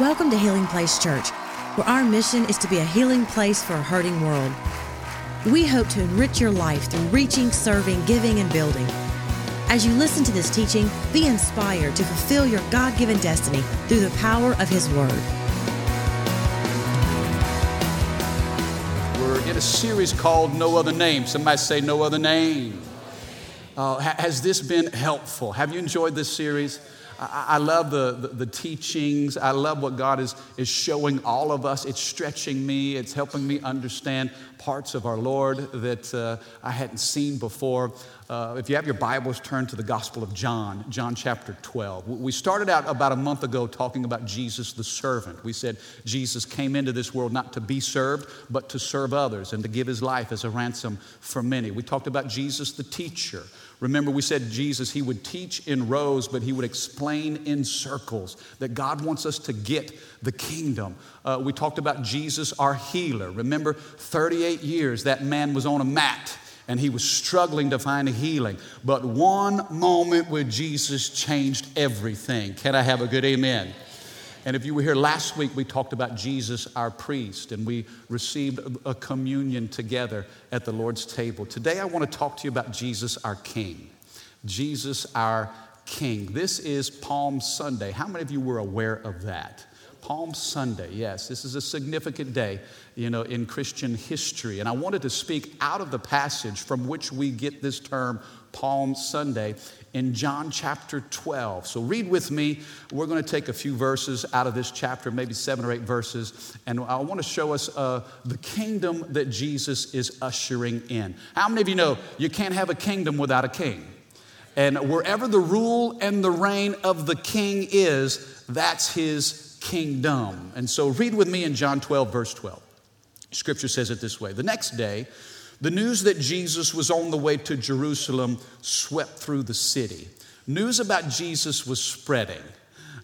Welcome to Healing Place Church, where our mission is to be a healing place for a hurting world. We hope to enrich your life through reaching, serving, giving, and building. As you listen to this teaching, be inspired to fulfill your God given destiny through the power of His Word. We're in a series called No Other Name. Somebody say, No Other Name. Uh, has this been helpful? Have you enjoyed this series? I, I love the, the, the, teachings. I love what God is, is showing all of us. It's stretching me, it's helping me understand parts of our Lord that uh, I hadn't seen before. Uh, if you have your Bibles, turn to the Gospel of John, John chapter 12. We started out about a month ago talking about Jesus the servant. We said Jesus came into this world not to be served, but to serve others and to give his life as a ransom for many. We talked about Jesus the teacher. Remember, we said Jesus, he would teach in rows, but he would explain in circles that God wants us to get the kingdom. Uh, we talked about Jesus, our healer. Remember, 38 years that man was on a mat and he was struggling to find a healing. But one moment with Jesus changed everything. Can I have a good amen? And if you were here last week, we talked about Jesus, our priest, and we received a communion together at the Lord's table. Today, I want to talk to you about Jesus, our King. Jesus, our King. This is Palm Sunday. How many of you were aware of that? Palm Sunday, yes, this is a significant day, you know, in Christian history. And I wanted to speak out of the passage from which we get this term Palm Sunday in John chapter 12. So read with me. We're going to take a few verses out of this chapter, maybe seven or eight verses, and I want to show us uh, the kingdom that Jesus is ushering in. How many of you know you can't have a kingdom without a king? And wherever the rule and the reign of the king is, that's his kingdom. And so read with me in John 12, verse 12. Scripture says it this way The next day, the news that Jesus was on the way to Jerusalem swept through the city. News about Jesus was spreading.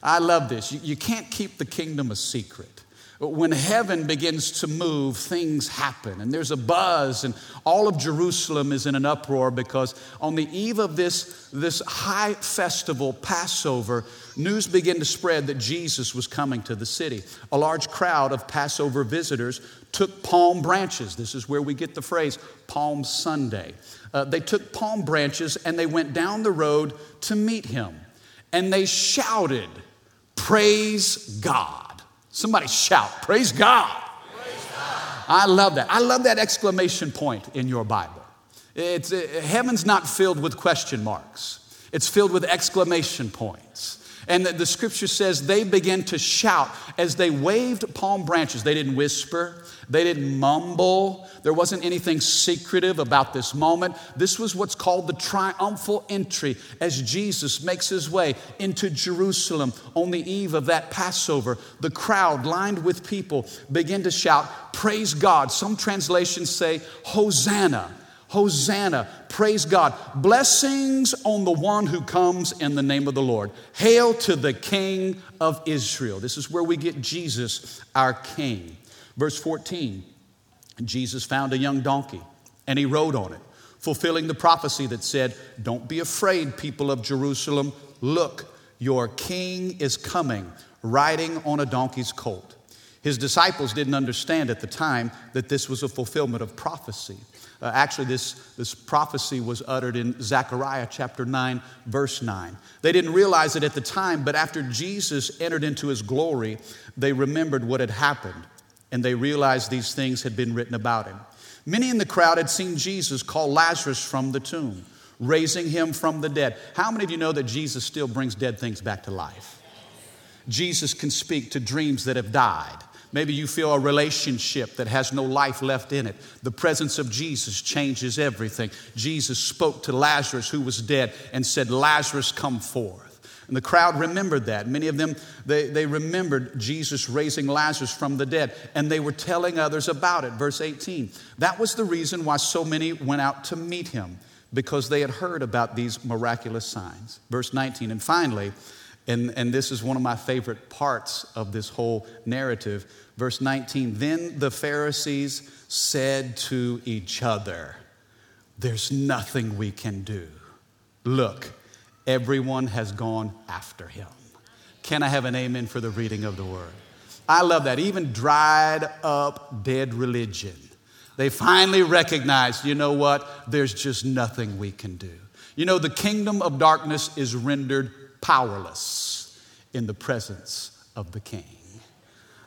I love this. You, can't keep the kingdom a secret when heaven begins to move, things happen. And there's a buzz, and all of Jerusalem is in an uproar because on the eve of this, this high festival, Passover, news began to spread that Jesus was coming to the city. A large crowd of Passover visitors took palm branches. This is where we get the phrase Palm Sunday. Uh, they took palm branches and they went down the road to meet him. And they shouted, Praise God. Somebody shout, Praise God. Praise God. I love that. I love that exclamation point in your Bible. It's, uh, heaven's not filled with question marks, it's filled with exclamation points. And the, scripture says they began to shout as they waved palm branches. They didn't whisper, they didn't mumble. There wasn't anything secretive about this moment. This was what's called the triumphal entry as Jesus makes his way into Jerusalem on the eve of that Passover. The crowd, lined with people, begin to shout, Praise God. Some translations say, Hosanna. Hosanna, praise God. Blessings on the one who comes in the name of the Lord. Hail to the King of Israel. This is where we get Jesus, our King. Verse 14 Jesus found a young donkey and he rode on it, fulfilling the prophecy that said, Don't be afraid, people of Jerusalem. Look, your king is coming, riding on a donkey's colt. His disciples didn't understand at the time that this was a fulfillment of prophecy. Uh, actually, this, this prophecy was uttered in Zechariah chapter 9, verse 9. They didn't realize it at the time, but after Jesus entered into his glory, they remembered what had happened and they realized these things had been written about him. Many in the crowd had seen Jesus call Lazarus from the tomb, raising him from the dead. How many of you know that Jesus still brings dead things back to life? Jesus can speak to dreams that have died. Maybe you feel a relationship that has no life left in it. The presence of Jesus changes everything. Jesus spoke to Lazarus, who was dead, and said, Lazarus, come forth. And the crowd remembered that. Many of them, they, they remembered Jesus raising Lazarus from the dead, and they were telling others about it. Verse 18. That was the reason why so many went out to meet him, because they had heard about these miraculous signs. Verse 19. And finally, and, and this is one of my favorite parts of this whole narrative, verse 19. Then the Pharisees said to each other, There's nothing we can do. Look, everyone has gone after him. Can I have an amen for the reading of the word? I love that. Even dried up dead religion. They finally recognized, you know what? There's just nothing we can do. You know, the kingdom of darkness is rendered powerless in the presence of the king.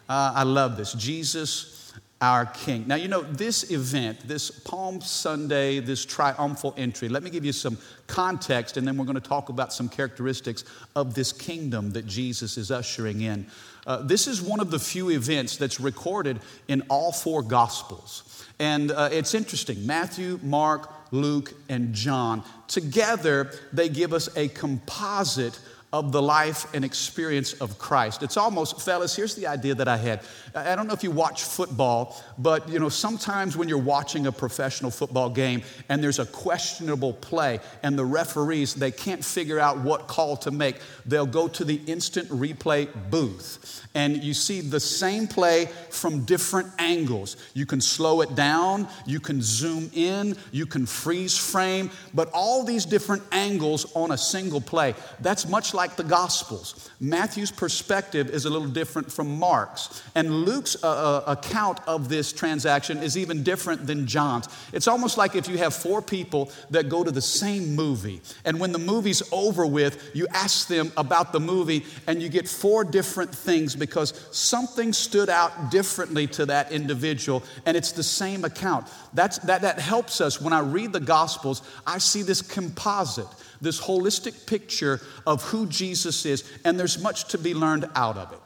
Uh, I love this. Jesus our King. Now, you know, this event, this Palm Sunday, this triumphal entry, let me give you some context and then we're going to talk about some characteristics of this kingdom that Jesus is ushering in. Uh, this is one of the few events that's recorded in all four Gospels. And uh, it's interesting Matthew, Mark, Luke, and John. Together, they give us a composite of the life and experience of Christ. It's almost, fellas, here's the idea that I had. I don't know if you watch football, but you know, sometimes when you're watching a professional football game and there's a questionable play and the referees, they can't figure out what call to make, they'll go to the instant replay booth and you see the same play from different angles. You can slow it down, you can zoom in, you can freeze frame, but all these different angles on a single play. That's much like the Gospels. Matthew's perspective is a little different from Mark's, and Luke's uh, uh, account of this transaction is even different than John's. It's almost like if you have four people that go to the same movie, and when the movie's over with, you ask them about the movie, and you get four different things because something stood out differently to that individual, and it's the same account. That's, that, that helps us. When I read the Gospels, I see this composite, this holistic picture of who Jesus is, and there's much to be learned out of it.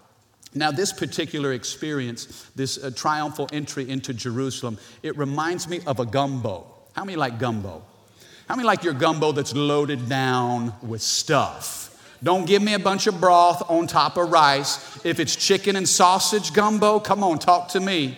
Now, this particular experience, this uh, triumphal entry into Jerusalem, it reminds me of a gumbo. How many like gumbo? How many like your gumbo that's loaded down with stuff? Don't give me a bunch of broth on top of rice. If it's chicken and sausage gumbo, come on, talk to me.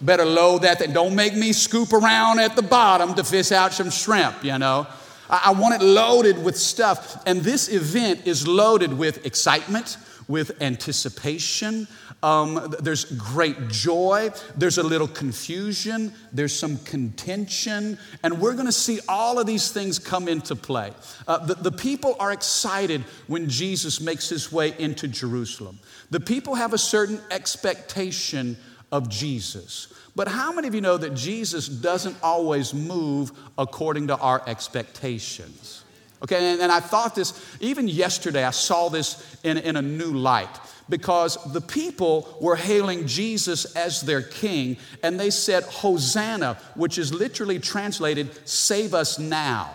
Better load that thing. Don't make me scoop around at the bottom to fish out some shrimp, you know. I, want it loaded with stuff. And this event is loaded with excitement, with anticipation. Um, there's great joy. There's a little confusion. There's some contention. And we're going to see all of these things come into play. Uh, the, the people are excited when Jesus makes his way into Jerusalem. The people have a certain expectation of Jesus. But how many of you know that Jesus doesn't always move according to our expectations? Okay, and, and I thought this, even yesterday, I saw this in, in a new light because the people were hailing Jesus as their king, and they said, Hosanna, which is literally translated, save us now.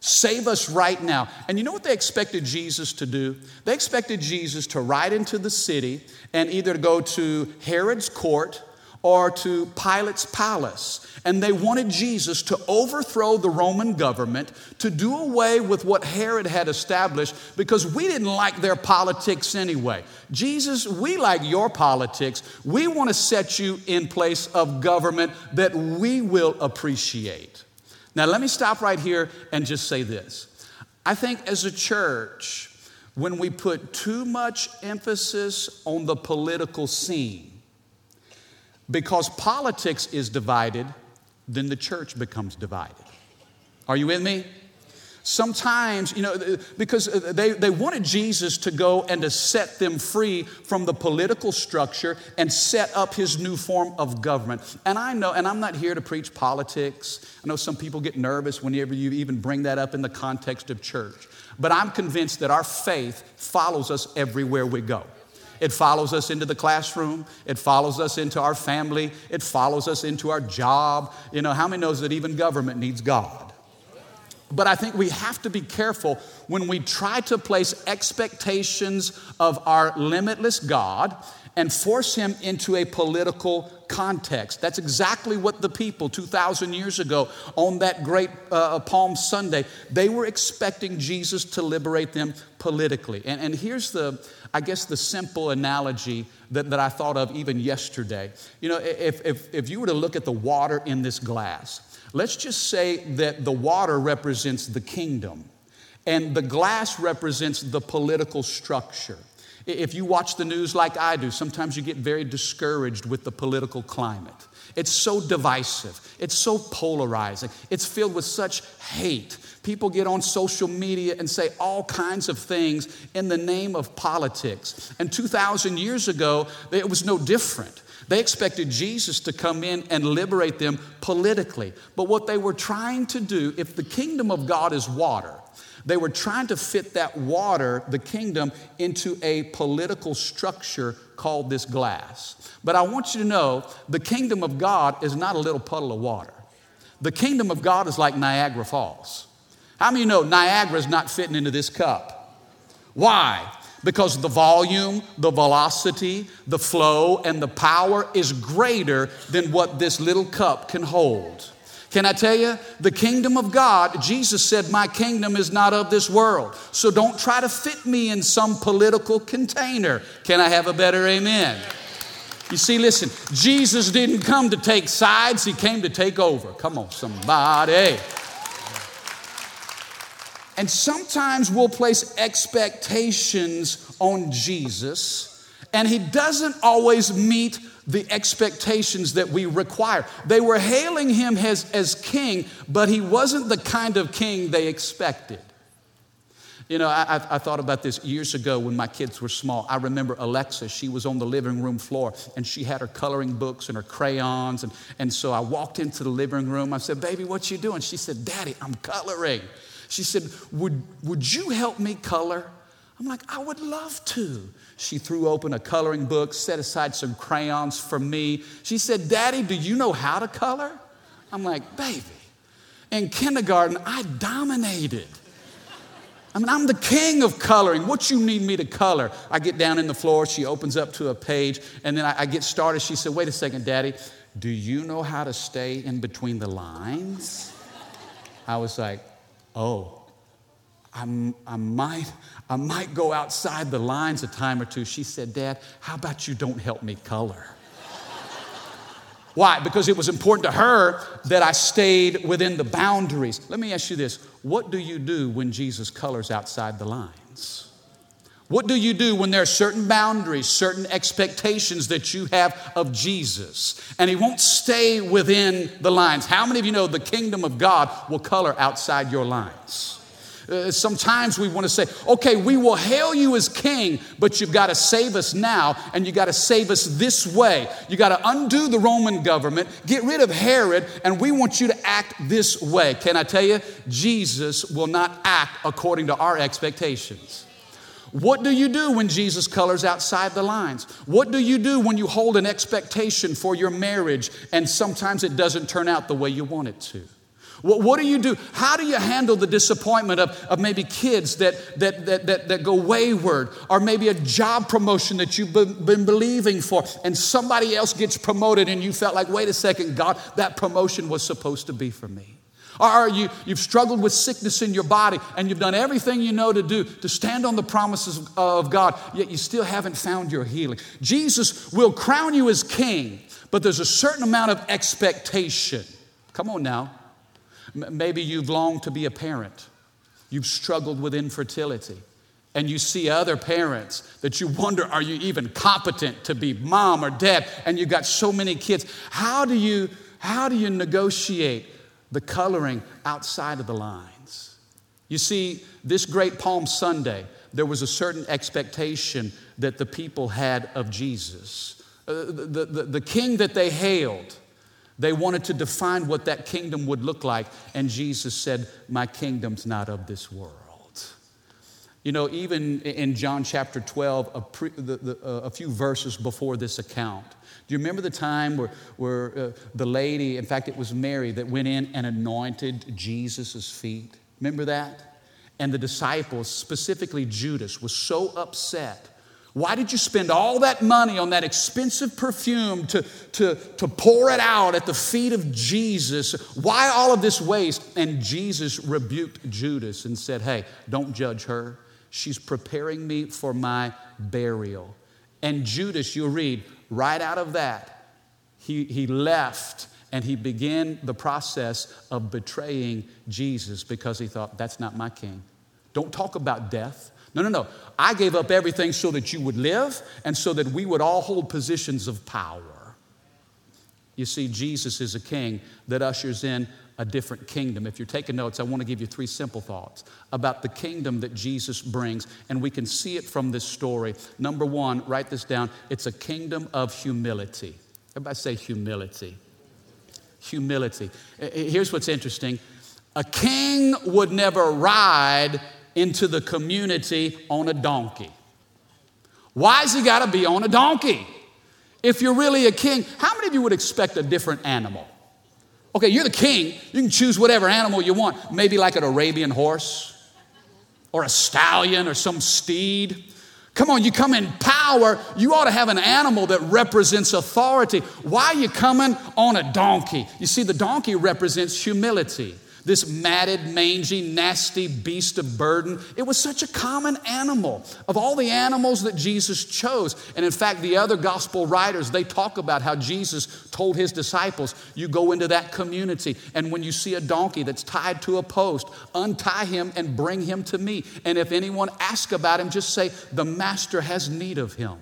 Save us right now. And you know what they expected Jesus to do? They expected Jesus to ride into the city and either go to Herod's court or to Pilate's palace. And they wanted Jesus to overthrow the Roman government, to do away with what Herod had established, because we didn't like their politics anyway. Jesus, we like your politics. We want to set you in place of government that we will appreciate. Now, let me stop right here and just say this. I think as a church, when we put too much emphasis on the political scene, because politics is divided, then the church becomes divided. Are you with me? Sometimes, you know, because they, they wanted Jesus to go and to set them free from the political structure and set up his new form of government. And I know, and I'm not here to preach politics. I know some people get nervous whenever you even bring that up in the context of church. But I'm convinced that our faith follows us everywhere we go. It follows us into the classroom. It follows us into our family. It follows us into our job. You know, how many knows that even government needs God? But I think we have to be careful when we try to place expectations of our limitless God and force him into a political context. That's exactly what the people 2,000 years ago on that great uh, Palm Sunday, they were expecting Jesus to liberate them politically. And, and here's the, I guess, the simple analogy that, that I thought of even yesterday. You know, if, if, if you were to look at the water in this glass, let's just say that the water represents the kingdom and the glass represents the political structure. If you watch the news like I do, sometimes you get very discouraged with the political climate. It's so divisive, it's so polarizing, it's filled with such hate People get on social media and say all kinds of things in the name of politics. And 2,000 years ago, it was no different. They expected Jesus to come in and liberate them politically. But what they were trying to do, if the kingdom of God is water, they were trying to fit that water, the kingdom, into a political structure called this glass. But I want you to know the kingdom of God is not a little puddle of water. The kingdom of God is like Niagara Falls. How many know Niagara is not fitting into this cup? Why? Because the volume, the velocity, the flow, and the power is greater than what this little cup can hold. Can I tell you? The kingdom of God, Jesus said, My kingdom is not of this world. So don't try to fit me in some political container. Can I have a better amen? You see, listen, Jesus didn't come to take sides, He came to take over. Come on, somebody. And sometimes we'll place expectations on Jesus, and He doesn't always meet the expectations that we require. They were hailing him as, as king, but he wasn't the kind of king they expected. You know, I, I, thought about this years ago when my kids were small. I remember Alexa, she was on the living room floor and she had her coloring books and her crayons. And, and so I walked into the living room. I said, Baby, what you doing? She said, Daddy, I'm coloring. She said, Would, would you help me color? I'm like, I would love to. She threw open a coloring book, set aside some crayons for me. She said, Daddy, do you know how to color? I'm like, Baby, in kindergarten, I dominated. I mean, I'm the king of coloring. What you need me to color? I get down in the floor. She opens up to a page, and then I, I get started. She said, Wait a second, Daddy, do you know how to stay in between the lines? I was like, Oh, I'm, I, might, I might go outside the lines a time or two. She said, Dad, how about you don't help me color? Why? Because it was important to her that I stayed within the boundaries. Let me ask you this what do you do when Jesus colors outside the lines? What do you do when there are certain boundaries, certain expectations that you have of Jesus, and He won't stay within the lines? How many of you know the kingdom of God will color outside your lines? Uh, sometimes we want to say, okay, we will hail you as king, but you've got to save us now, and you've got to save us this way. You got to undo the Roman government, get rid of Herod, and we want you to act this way. Can I tell you? Jesus will not act according to our expectations. What do you do when Jesus colors outside the lines? What do you do when you hold an expectation for your marriage and sometimes it doesn't turn out the way you want it to? What, what do you do? How do you handle the disappointment of, of maybe kids that, that, that, that, that go wayward, or maybe a job promotion that you've been, been believing for, and somebody else gets promoted, and you felt like, wait a second, God, that promotion was supposed to be for me? Or you, you've struggled with sickness in your body and you've done everything you know to do to stand on the promises of God, yet you still haven't found your healing. Jesus will crown you as king, but there's a certain amount of expectation. Come on now. Maybe you've longed to be a parent, you've struggled with infertility, and you see other parents that you wonder, are you even competent to be mom or dad? And you've got so many kids. How do you, how do you negotiate the coloring outside of the lines? You see, this great Palm Sunday, there was a certain expectation that the people had of Jesus. Uh, the, the, the king that they hailed, they wanted to define what that kingdom would look like, and Jesus said, My kingdom's not of this world. You know, even in John chapter 12, a, pre, the, the, uh, a few verses before this account, do you remember the time where, where uh, the lady, in fact, it was Mary, that went in and anointed Jesus' feet? Remember that? And the disciples, specifically Judas, was so upset why did you spend all that money on that expensive perfume to, to, to pour it out at the feet of Jesus? Why all of this waste? And Jesus rebuked Judas and said, Hey, don't judge her. She's preparing me for my burial. And Judas, you'll read right out of that, he, he left and he began the process of betraying Jesus because he thought, That's not my king. Don't talk about death. No, no, no. I gave up everything so that you would live and so that we would all hold positions of power. You see, Jesus is a king that ushers in a different kingdom. If you're taking notes, I want to give you three simple thoughts about the kingdom that Jesus brings, and we can see it from this story. Number one, write this down it's a kingdom of humility. Everybody say humility. Humility. Here's what's interesting a king would never ride into the community on a donkey. Why's he got to be on a donkey? If you're really a king, how many of you would expect a different animal? Okay, you're the king. You can choose whatever animal you want. Maybe like an Arabian horse or a stallion or some steed. Come on, you come in power. You ought to have an animal that represents authority. Why are you coming on a donkey? You see, the donkey represents humility this matted, mangy, nasty beast of burden. It was such a common animal of all the animals that Jesus chose. And in fact, the other gospel writers, they talk about how Jesus told his disciples, You go into that community, and when you see a donkey that's tied to a post, untie him and bring him to me. And if anyone asks about him, just say, The master has need of him.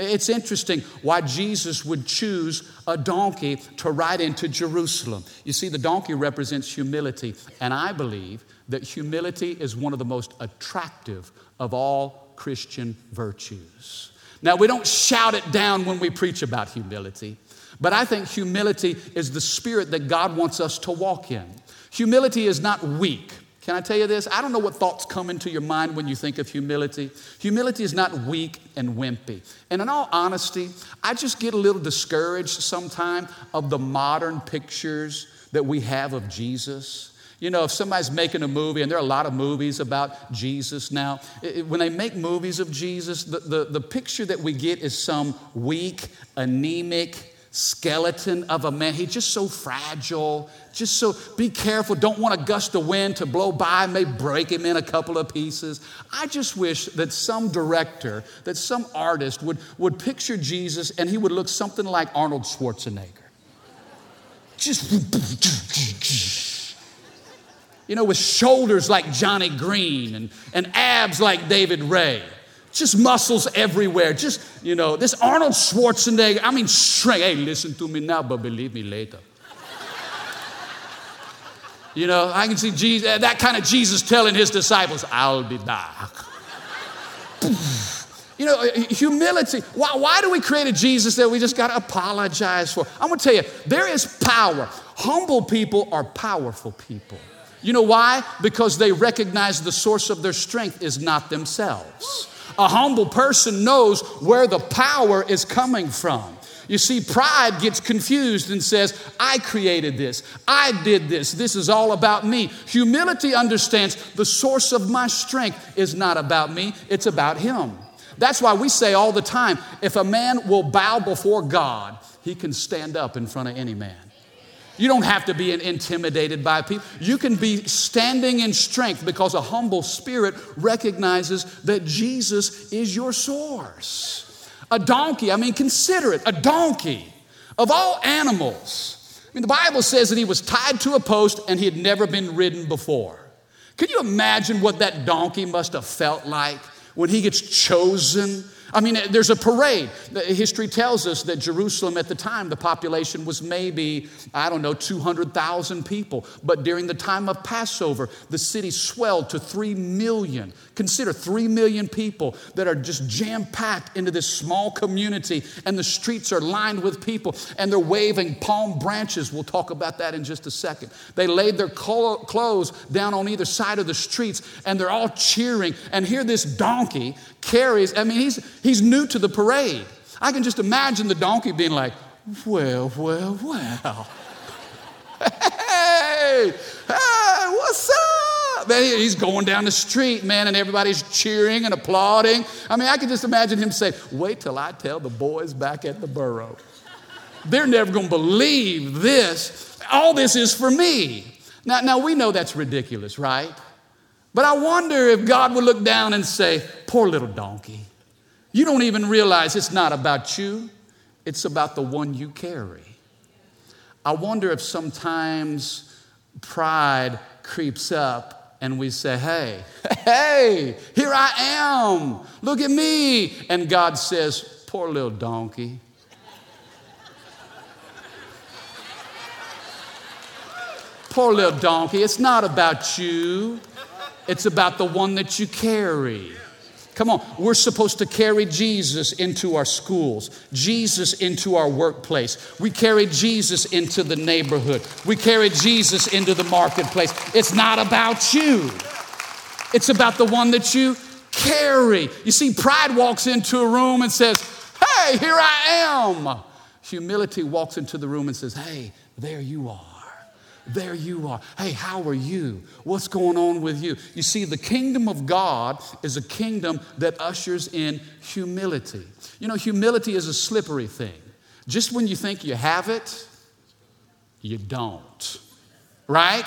It's interesting why Jesus would choose a donkey to ride into Jerusalem. You see, the donkey represents humility, and I believe that humility is one of the most attractive of all Christian virtues. Now, we don't shout it down when we preach about humility, but I think humility is the spirit that God wants us to walk in. Humility is not weak. Can I tell you this? I don't know what thoughts come into your mind when you think of humility. Humility is not weak and wimpy. And in all honesty, I just get a little discouraged sometimes of the modern pictures that we have of Jesus. You know, if somebody's making a movie, and there are a lot of movies about Jesus now, it, when they make movies of Jesus, the, the, the picture that we get is some weak, anemic, skeleton of a man. He's just so fragile. Just so be careful. Don't want a gust of wind to blow by, may break him in a couple of pieces. I just wish that some director, that some artist would, would picture Jesus and he would look something like Arnold Schwarzenegger. Just, you know, with shoulders like Johnny Green and, and abs like David Ray just muscles everywhere. Just, you know, this Arnold Schwarzenegger, I mean, strength. Hey, listen to me now, but believe me later. you know, I can see Jesus, uh, that kind of Jesus telling his disciples, I'll be back. you know, uh, humility. Why, why do we create a Jesus that we just got to apologize for? I'm going to tell you, there is power. Humble people are powerful people. You know why? Because they recognize the source of their strength is not themselves. A humble person knows where the power is coming from. You see, pride gets confused and says, I created this, I did this, this is all about me. Humility understands the source of my strength is not about me, it's about Him. That's why we say all the time if a man will bow before God, he can stand up in front of any man. You don't have to be intimidated by people. You can be standing in strength because a humble spirit recognizes that Jesus is your source. A donkey, I mean, consider it a donkey of all animals. I mean, the Bible says that he was tied to a post and he had never been ridden before. Can you imagine what that donkey must have felt like when he gets chosen I mean, eh, there's a parade. History tells us that Jerusalem at the time, the population was maybe, I don't know, 200,000 people. But during the time of Passover, the city swelled to 3 million. Consider 3 million people that are just jam packed into this small community, and the streets are lined with people, and they're waving palm branches. We'll talk about that in just a second. They laid their clothes down on either side of the streets, and they're all cheering. And here, this donkey carries, I mean, he's, he's new to the parade. I can just imagine the donkey being like, well, well, well. hey, hey, what's up? Man, he's going down the street, man, and everybody's cheering and applauding. I mean, I can just imagine him say, wait till I tell the boys back at the burrow. They're never going to believe this. All this is for me. Now, now, we know that's ridiculous, right? But I wonder if God would look down and say, Poor little donkey. You don't even realize it's not about you, it's about the one you carry. I wonder if sometimes pride creeps up and we say, Hey, hey, here I am. Look at me. And God says, Poor little donkey. Poor little donkey. It's not about you, it's about the one that you carry. Come on, we're supposed to carry Jesus into our schools, Jesus into our workplace. We carry Jesus into the neighborhood. We carry Jesus into the marketplace. It's not about you, it's about the one that you carry. You see, pride walks into a room and says, Hey, here I am. Humility walks into the room and says, Hey, there you are. There you are. Hey, how are you? What's going on with you? You see, the kingdom of God is a kingdom that ushers in humility. You know, humility is a slippery thing. Just when you think you have it, you don't. Right?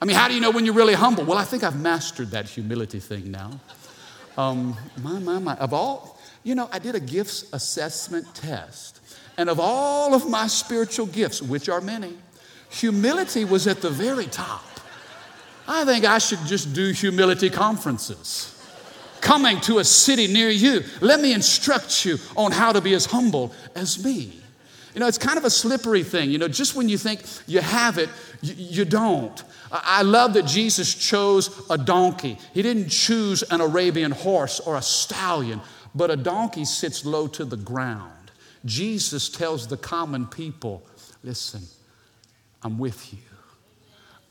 I mean, how do you know when you're really humble? Well, I think I've mastered that humility thing now. Um, my, my, my. Of all, you know, I did a gifts assessment test. And of all of my spiritual gifts, which are many, Humility was at the very top. I think I should just do humility conferences. Coming to a city near you, let me instruct you on how to be as humble as me. You know, it's kind of a slippery thing. You know, just when you think you have it, you, you don't. I love that Jesus chose a donkey. He didn't choose an Arabian horse or a stallion, but a donkey sits low to the ground. Jesus tells the common people listen, I'm with you.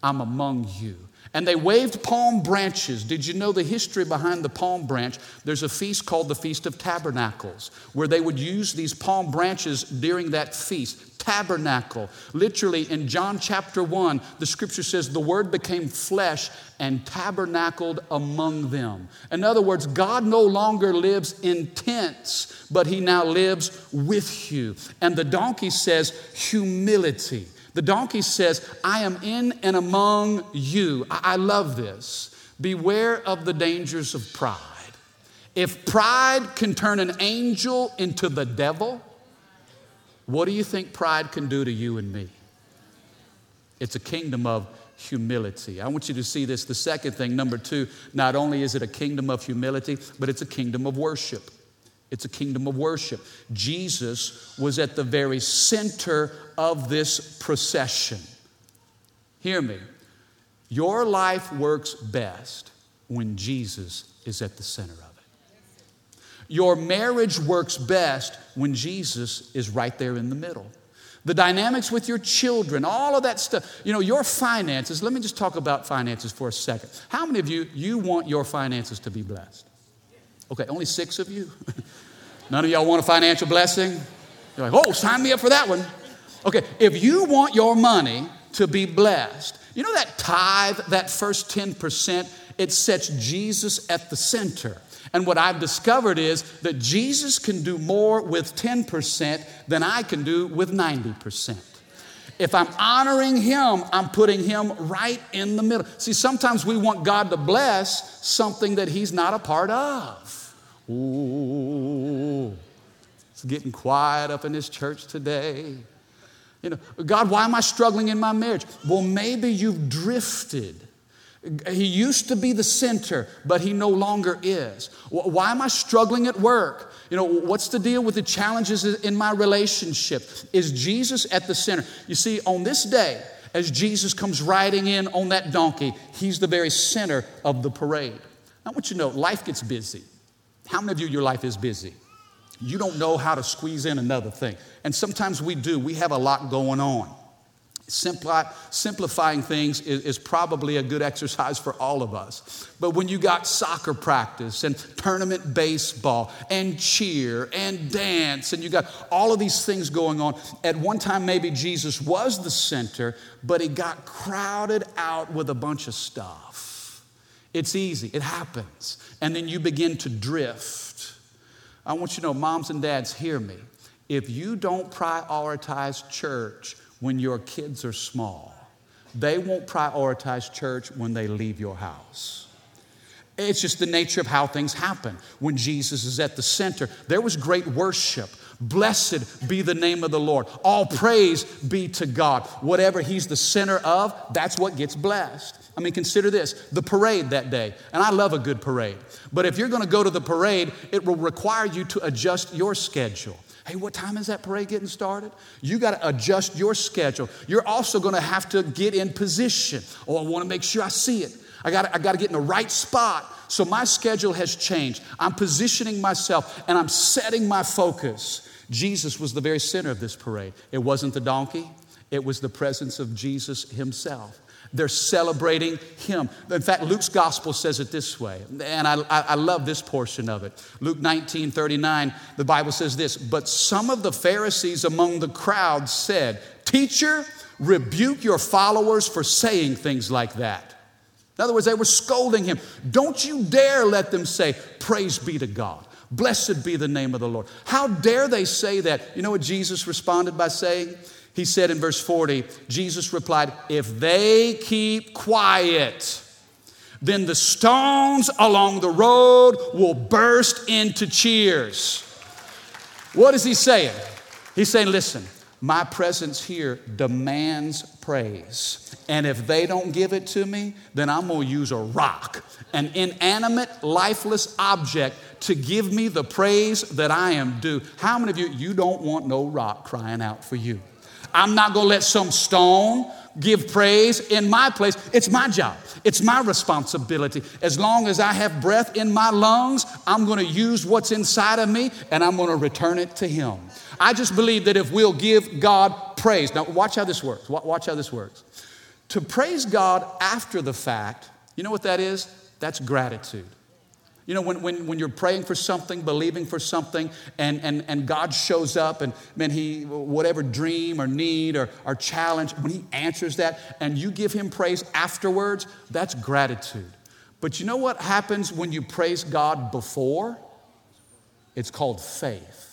I'm among you. And they waved palm branches. Did you know the history behind the palm branch? There's a feast called the Feast of Tabernacles, where they would use these palm branches during that feast. Tabernacle. Literally, in John chapter 1, the scripture says, The word became flesh and tabernacled among them. In other words, God no longer lives in tents, but he now lives with you. And the donkey says, Humility. The donkey says, I am in and among you. I, love this. Beware of the dangers of pride. If pride can turn an angel into the devil, what do you think pride can do to you and me? It's a kingdom of humility. I want you to see this. The second thing, number two, not only is it a kingdom of humility, but it's a kingdom of worship. It's a kingdom of worship. Jesus was at the very center of this procession. Hear me. Your life works best when Jesus is at the center of it. Your marriage works best when Jesus is right there in the middle. The dynamics with your children, all of that stuff. You know, your finances, let me just talk about finances for a second. How many of you you want your finances to be blessed? Okay, only six of you. None of y'all want a financial blessing? You're like, oh, sign me up for that one. Okay, if you want your money to be blessed, you know that tithe, that first 10%, it sets Jesus at the center. And what I've discovered is that Jesus can do more with 10% than I can do with 90%. If I'm honoring Him, I'm putting Him right in the middle. See, sometimes we want God to bless something that He's not a part of. Ooh, it's getting quiet up in this church today. You know, God, why am I struggling in my marriage? Well, maybe you've drifted. He used to be the center, but he no longer is. Why am I struggling at work? You know, what's the deal with the challenges in my relationship? Is Jesus at the center? You see, on this day, as Jesus comes riding in on that donkey, he's the very center of the parade. I want you to know life gets busy. How many of you, your life is busy? You don't know how to squeeze in another thing. And sometimes we do. We have a lot going on. Simpli- simplifying things is, is, probably a good exercise for all of us. But when you got soccer practice and tournament baseball and cheer and dance, and you got all of these things going on, at one time maybe Jesus was the center, but he got crowded out with a bunch of stuff. It's easy, it happens. And then you begin to drift. I want you to know, moms and dads, hear me. If you don't prioritize church, when your kids are small. They won't prioritize church when they leave your house. It's just the nature of how things happen. When Jesus is at the center, there was great worship. Blessed be the name of the Lord. All praise be to God. Whatever He's the center of, that's what gets blessed. I mean, consider this the parade that day. And I love a good parade. But if you're going to go to the parade, it will require you to adjust your schedule. Hey, what time is that parade getting started? You got to adjust your schedule. You're also going to have to get in position. Oh, I want to make sure I see it. I got I got to get in the right spot. So my schedule has changed. I'm positioning myself and I'm setting my focus. Jesus was the very center of this parade. It wasn't the donkey, it was the presence of Jesus himself. They're celebrating him. In fact, Luke's gospel says it this way, and I, I, love this portion of it. Luke 19 39, the Bible says this But some of the Pharisees among the crowd said, Teacher, rebuke your followers for saying things like that. In other words, they were scolding him. Don't you dare let them say, Praise be to God. Blessed be the name of the Lord. How dare they say that? You know what Jesus responded by saying? He said in verse 40, Jesus replied, If they keep quiet, then the stones along the road will burst into cheers. What is he saying? He's saying, Listen, my presence here demands praise. And if they don't give it to me, then I'm gonna use a rock, an inanimate, lifeless object, to give me the praise that I am due. How many of you, you don't want no rock crying out for you? I'm not gonna let some stone give praise in my place. It's my job, it's my responsibility. As long as I have breath in my lungs, I'm gonna use what's inside of me and I'm gonna return it to Him. I just believe that if we'll give God praise, now watch how this works. Watch how this works. To praise God after the fact, you know what that is? That's gratitude. You know, when, when, when you're praying for something, believing for something, and, and, and God shows up and, man, he, whatever dream or need or, or challenge, when he answers that and you give him praise afterwards, that's gratitude. But you know what happens when you praise God before? It's called faith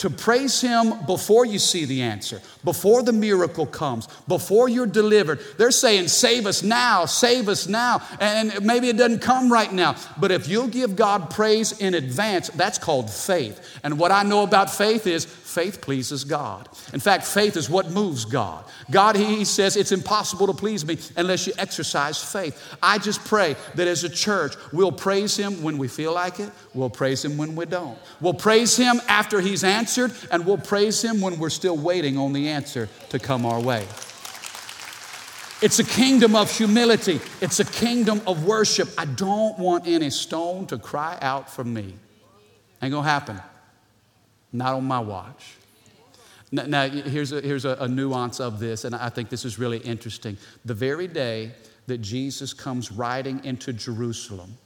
to praise Him before you see the answer, before the miracle comes, before you're delivered. They're saying, Save us now, save us now. And maybe it doesn't come right now. But if you'll give God praise in advance, that's called faith. And what I know about faith is faith pleases God. In fact, faith is what moves God. God, He says, it's impossible to please me unless you exercise faith. I just pray that as a church, we'll praise Him when we feel like it, we'll praise Him when we don't. We'll praise Him after He's answered, and we'll praise Him when we're still waiting on the answer to come our way. It's a kingdom of humility. It's a kingdom of worship. I don't want any stone to cry out for me. Ain't gonna happen. Not on my watch. Now, now here's, a, here's a, a nuance of this, and I think this is really interesting. The very day that Jesus comes riding into Jerusalem,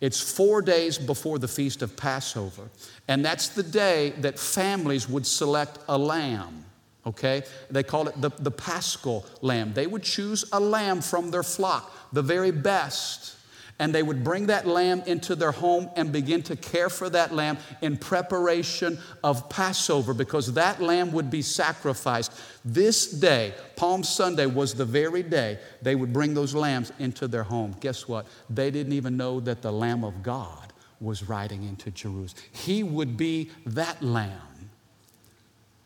it's four days before the feast of Passover, and that's the day that families would select a lamb. Okay? They call it the, the paschal lamb. They would choose a lamb from their flock, the very best and they would bring that lamb into their home and begin to care for that lamb in preparation of Passover because that lamb would be sacrificed. This day, Palm Sunday, was the very day they would bring those lambs into their home. Guess what? They didn't even know that the Lamb of God was riding into Jerusalem. He would be that lamb,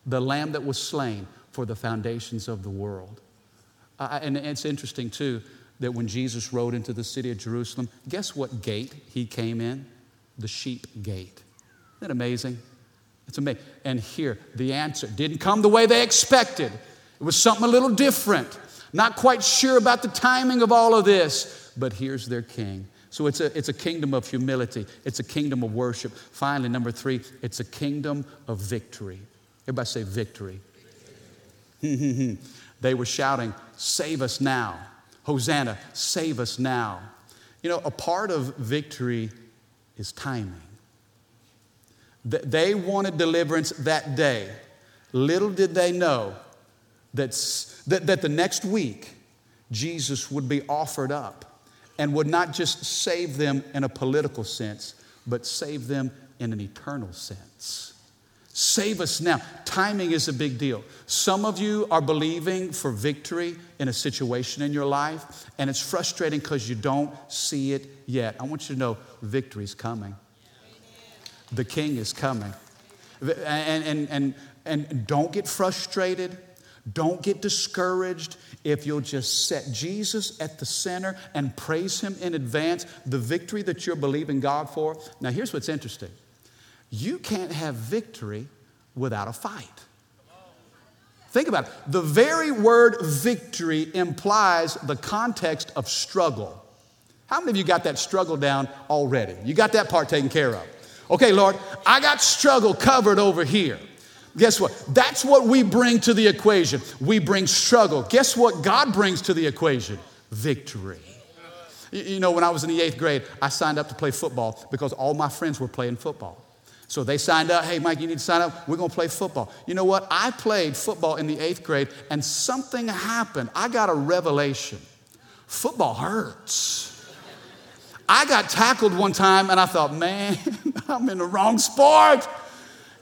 the lamb that was slain for the foundations of the world. Uh, and it's interesting, too that when Jesus rode into the city of Jerusalem, guess what gate he came in? The sheep gate. Isn't that amazing? It's amazing. And here, the answer didn't come the way they expected. It was something a little different. Not quite sure about the timing of all of this, but here's their king. So it's a, it's a kingdom of humility, it's a kingdom of worship. Finally, number three, it's a kingdom of victory. Everybody say victory. they were shouting, Save us now. Hosanna, save us now. You know, a part of victory is timing. They wanted deliverance that day. Little did they know that, that, that the next week Jesus would be offered up and would not just save them in a political sense, but save them in an eternal sense. Save us now. Timing is a big deal. Some of you are believing for victory in a situation in your life, and it's frustrating because you don't see it yet. I want you to know victory is coming. The king is coming. And, and, and, and don't get frustrated. Don't get discouraged if you'll just set Jesus at the center and praise Him in advance, the victory that you're believing God for. Now, here's what's interesting you can't have victory without a fight. Think about it. The very word victory implies the context of struggle. How many of you got that struggle down already? You got that part taken care of. Okay, Lord, I got struggle covered over here. Guess what? That's what we bring to the equation. We bring struggle. Guess what God brings to the equation? Victory. You know, when I was in the eighth grade, I signed up to play football because all my friends were playing football. So they signed up, hey, Mike, you need to sign up. We're going to play football. You know what? I played football in the eighth grade, and something happened. I got a revelation. Football hurts. I got tackled one time, and I thought, man, I'm in the wrong sport.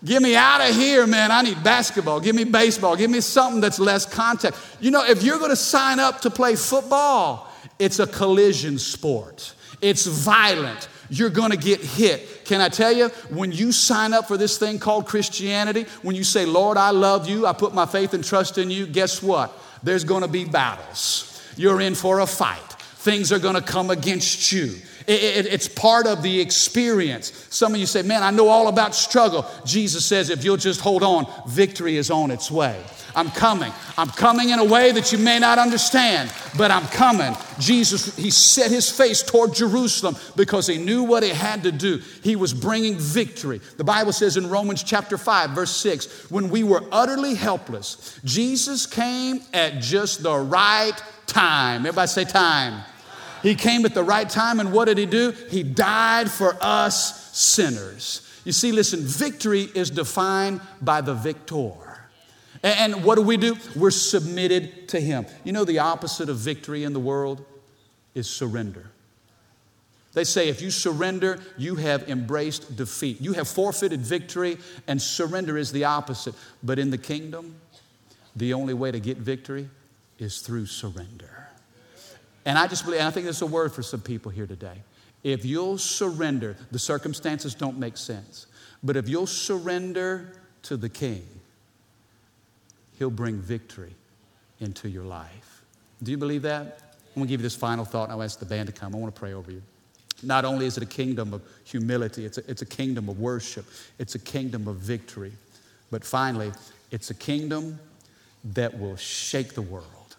Get me out of here, man. I need basketball. Give me baseball. Give me something that's less contact. You know, if you're going to sign up to play football, it's a collision sport, it's violent. You're gonna get hit. Can I tell you, when you sign up for this thing called Christianity, when you say, Lord, I love you, I put my faith and trust in you, guess what? There's gonna be battles. You're in for a fight. Things are gonna come against you. It, it, it's part of the experience. Some of you say, Man, I know all about struggle. Jesus says, If you'll just hold on, victory is on its way. I'm coming. I'm coming in a way that you may not understand, but I'm coming. Jesus, he set his face toward Jerusalem because he knew what he had to do. He was bringing victory. The Bible says in Romans chapter 5, verse 6, when we were utterly helpless, Jesus came at just the right time. Everybody say time. He came at the right time, and what did he do? He died for us sinners. You see, listen, victory is defined by the victor. And what do we do? We're submitted to him. You know, the opposite of victory in the world is surrender. They say if you surrender, you have embraced defeat. You have forfeited victory, and surrender is the opposite. But in the kingdom, the only way to get victory is through surrender. And I just believe, and I think there's a word for some people here today. If you'll surrender, the circumstances don't make sense, but if you'll surrender to the King, He'll bring victory into your life. Do you believe that? I'm going to give you this final thought, and I'll ask the band to come. I want to pray over you. Not only is it a kingdom of humility, it's a, it's a kingdom of worship, it's a kingdom of victory, but finally, it's a kingdom that will shake the world.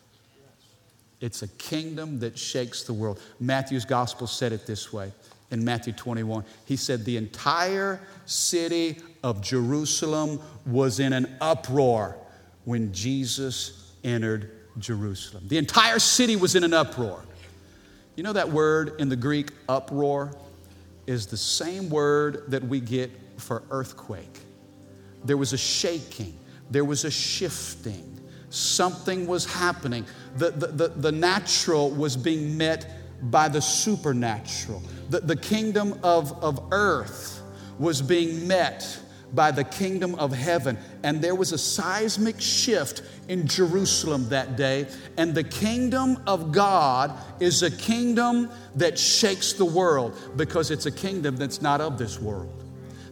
It's a kingdom that shakes the world. Matthew's gospel said it this way in Matthew 21. He said, The entire city of Jerusalem was in an uproar when Jesus entered Jerusalem. The entire city was in an uproar. You know that word in the Greek, uproar, is the same word that we get for earthquake. There was a shaking, there was a shifting something was happening. The, the, the, the, natural was being met by the supernatural. The, the kingdom of, of earth was being met by the kingdom of heaven. And there was a seismic shift in Jerusalem that day. And the kingdom of God is a kingdom that shakes the world because it's a kingdom that's not of this world.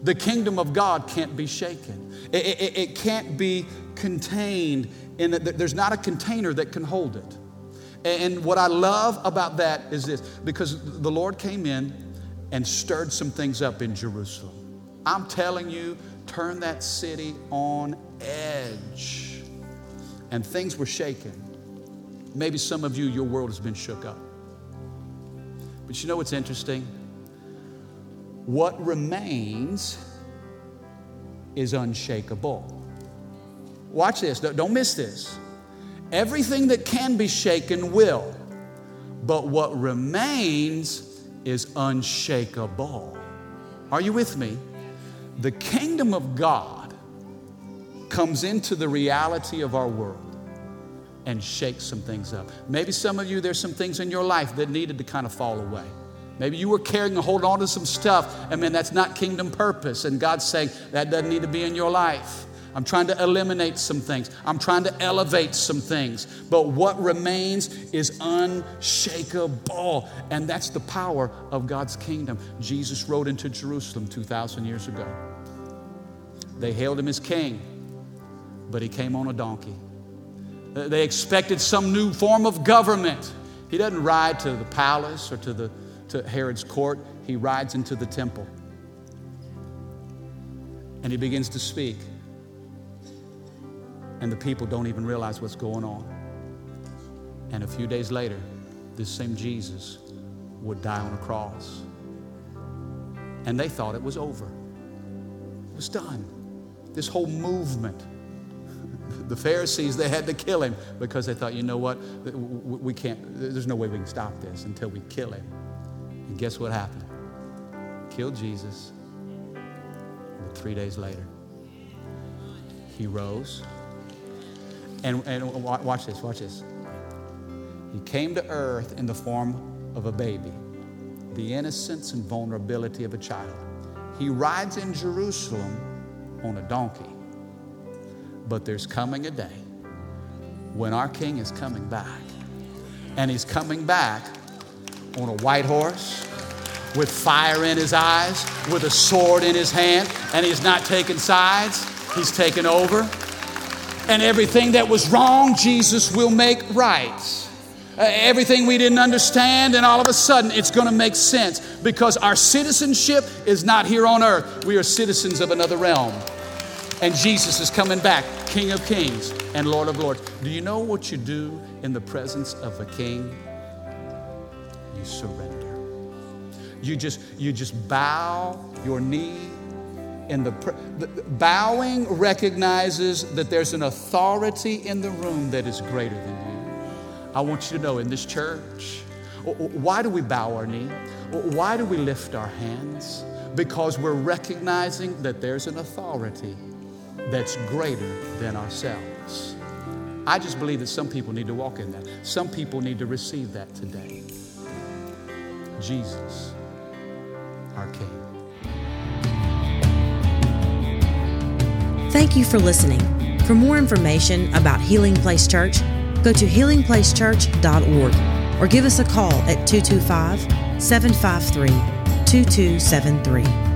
The kingdom of God can't be shaken, it, it, it can't be contained in. There's not a container that can hold it. And what I love about that is this because the Lord came in and stirred some things up in Jerusalem. I'm telling you, turn that city on edge. And things were shaken. Maybe some of you, your world has been shook up. But you know what's interesting? What remains is unshakable. Watch this, don't miss this. Everything that can be shaken will, but what remains is unshakable. Are you with me? The kingdom of God comes into the reality of our world and shakes some things up. Maybe some of you, there's some things in your life that needed to kind of fall away. Maybe you were carrying and holding on to some stuff. I mean, that's not kingdom purpose. And God's saying that doesn't need to be in your life. I'm trying to eliminate some things. I'm trying to elevate some things. But what remains is unshakable. And that's the power of God's kingdom. Jesus rode into Jerusalem 2,000 years ago. They hailed him as king, but he came on a donkey. They expected some new form of government. He doesn't ride to the palace or to, the, to Herod's court, he rides into the temple. And he begins to speak And the people don't even realize what's going on. And a few days later, this same Jesus would die on a cross. And they thought it was over, it was done. This whole movement. The Pharisees, they had to kill him because they thought, you know what? We can't, there's no way we can stop this until we kill him. And guess what happened? Killed Jesus. And three days later, he rose. And, and watch this, watch this. He came to earth in the form of a baby, the innocence and vulnerability of a child. He rides in Jerusalem on a donkey. But there's coming a day when our king is coming back. And he's coming back on a white horse with fire in his eyes, with a sword in his hand, and he's not taking sides, he's taking over. And everything that was wrong, Jesus will make right. Uh, everything we didn't understand, and all of a sudden it's going to make sense because our citizenship is not here on earth. We are citizens of another realm. And Jesus is coming back, King of Kings and Lord of Lords. Do you know what you do in the presence of a king? You surrender. You just you just bow your knee in the, the bowing recognizes that there's an authority in the room that is greater than. I want you to know in this church, why do we bow our knee? Why do we lift our hands? Because we're recognizing that there's an authority that's greater than ourselves. I just believe that some people need to walk in that. Some people need to receive that today. Jesus, our King. Thank you for listening. For more information about Healing Place Church, go to healingplacechurch.org or give us a call at 225 753 2273.